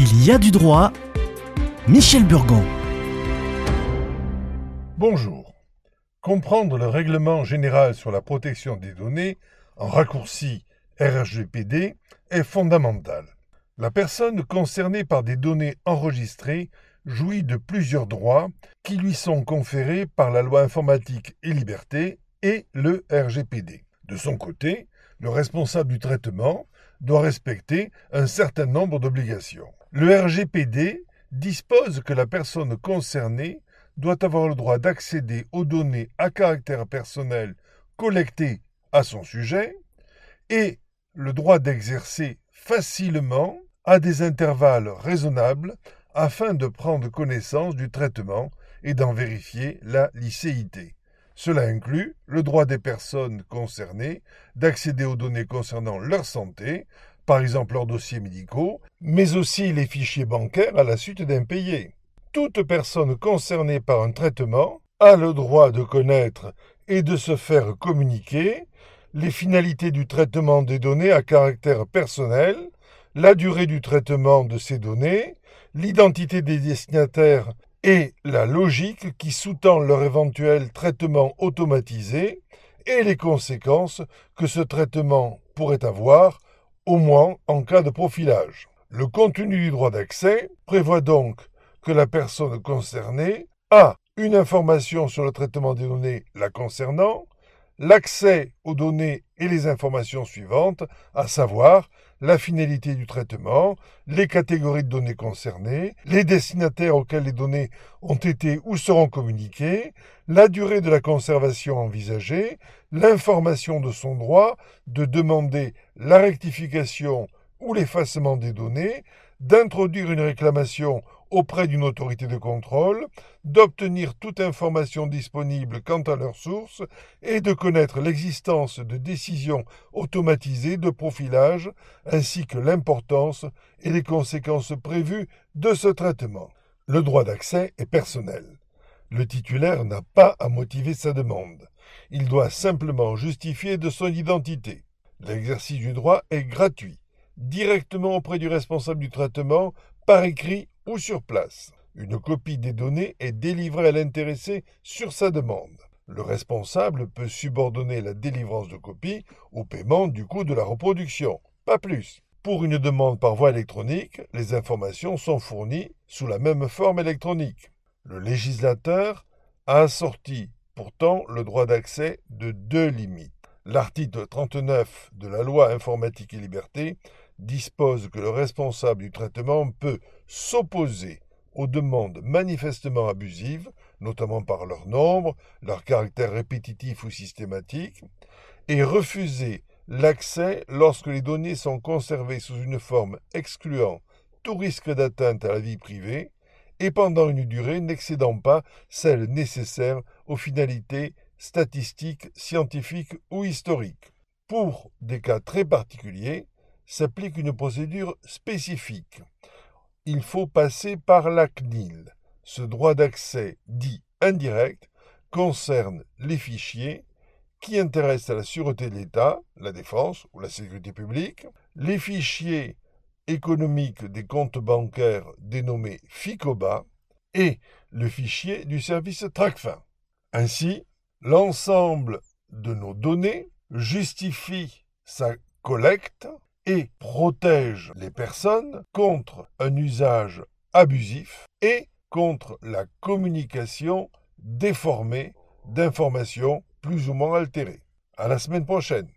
Il y a du droit. Michel Burgon. Bonjour. Comprendre le règlement général sur la protection des données, en raccourci RGPD, est fondamental. La personne concernée par des données enregistrées jouit de plusieurs droits qui lui sont conférés par la loi informatique et liberté et le RGPD. De son côté, le responsable du traitement doit respecter un certain nombre d'obligations. Le RGPD dispose que la personne concernée doit avoir le droit d'accéder aux données à caractère personnel collectées à son sujet et le droit d'exercer facilement à des intervalles raisonnables afin de prendre connaissance du traitement et d'en vérifier la licéité. Cela inclut le droit des personnes concernées d'accéder aux données concernant leur santé, par exemple leurs dossiers médicaux, mais aussi les fichiers bancaires à la suite d'impayés. Toute personne concernée par un traitement a le droit de connaître et de se faire communiquer les finalités du traitement des données à caractère personnel, la durée du traitement de ces données, l'identité des destinataires et la logique qui sous-tend leur éventuel traitement automatisé et les conséquences que ce traitement pourrait avoir, au moins en cas de profilage. Le contenu du droit d'accès prévoit donc que la personne concernée a une information sur le traitement des données la concernant, l'accès aux données et les informations suivantes, à savoir la finalité du traitement, les catégories de données concernées, les destinataires auxquels les données ont été ou seront communiquées, la durée de la conservation envisagée, l'information de son droit de demander la rectification ou l'effacement des données, d'introduire une réclamation auprès d'une autorité de contrôle, d'obtenir toute information disponible quant à leur source et de connaître l'existence de décisions automatisées de profilage ainsi que l'importance et les conséquences prévues de ce traitement. Le droit d'accès est personnel. Le titulaire n'a pas à motiver sa demande. Il doit simplement justifier de son identité. L'exercice du droit est gratuit, directement auprès du responsable du traitement, par écrit ou sur place. Une copie des données est délivrée à l'intéressé sur sa demande. Le responsable peut subordonner la délivrance de copie au paiement du coût de la reproduction. Pas plus. Pour une demande par voie électronique, les informations sont fournies sous la même forme électronique. Le législateur a assorti pourtant le droit d'accès de deux limites. L'article 39 de la loi informatique et liberté dispose que le responsable du traitement peut s'opposer aux demandes manifestement abusives, notamment par leur nombre, leur caractère répétitif ou systématique, et refuser l'accès lorsque les données sont conservées sous une forme excluant tout risque d'atteinte à la vie privée et pendant une durée n'excédant pas celle nécessaire aux finalités statistiques, scientifiques ou historiques. Pour des cas très particuliers, s'applique une procédure spécifique. Il faut passer par la CNIL. Ce droit d'accès dit indirect concerne les fichiers qui intéressent à la sûreté de l'État, la défense ou la sécurité publique, les fichiers économiques des comptes bancaires dénommés FICOBA et le fichier du service TRACFIN. Ainsi, l'ensemble de nos données justifie sa collecte et protège les personnes contre un usage abusif et contre la communication déformée d'informations plus ou moins altérées. À la semaine prochaine.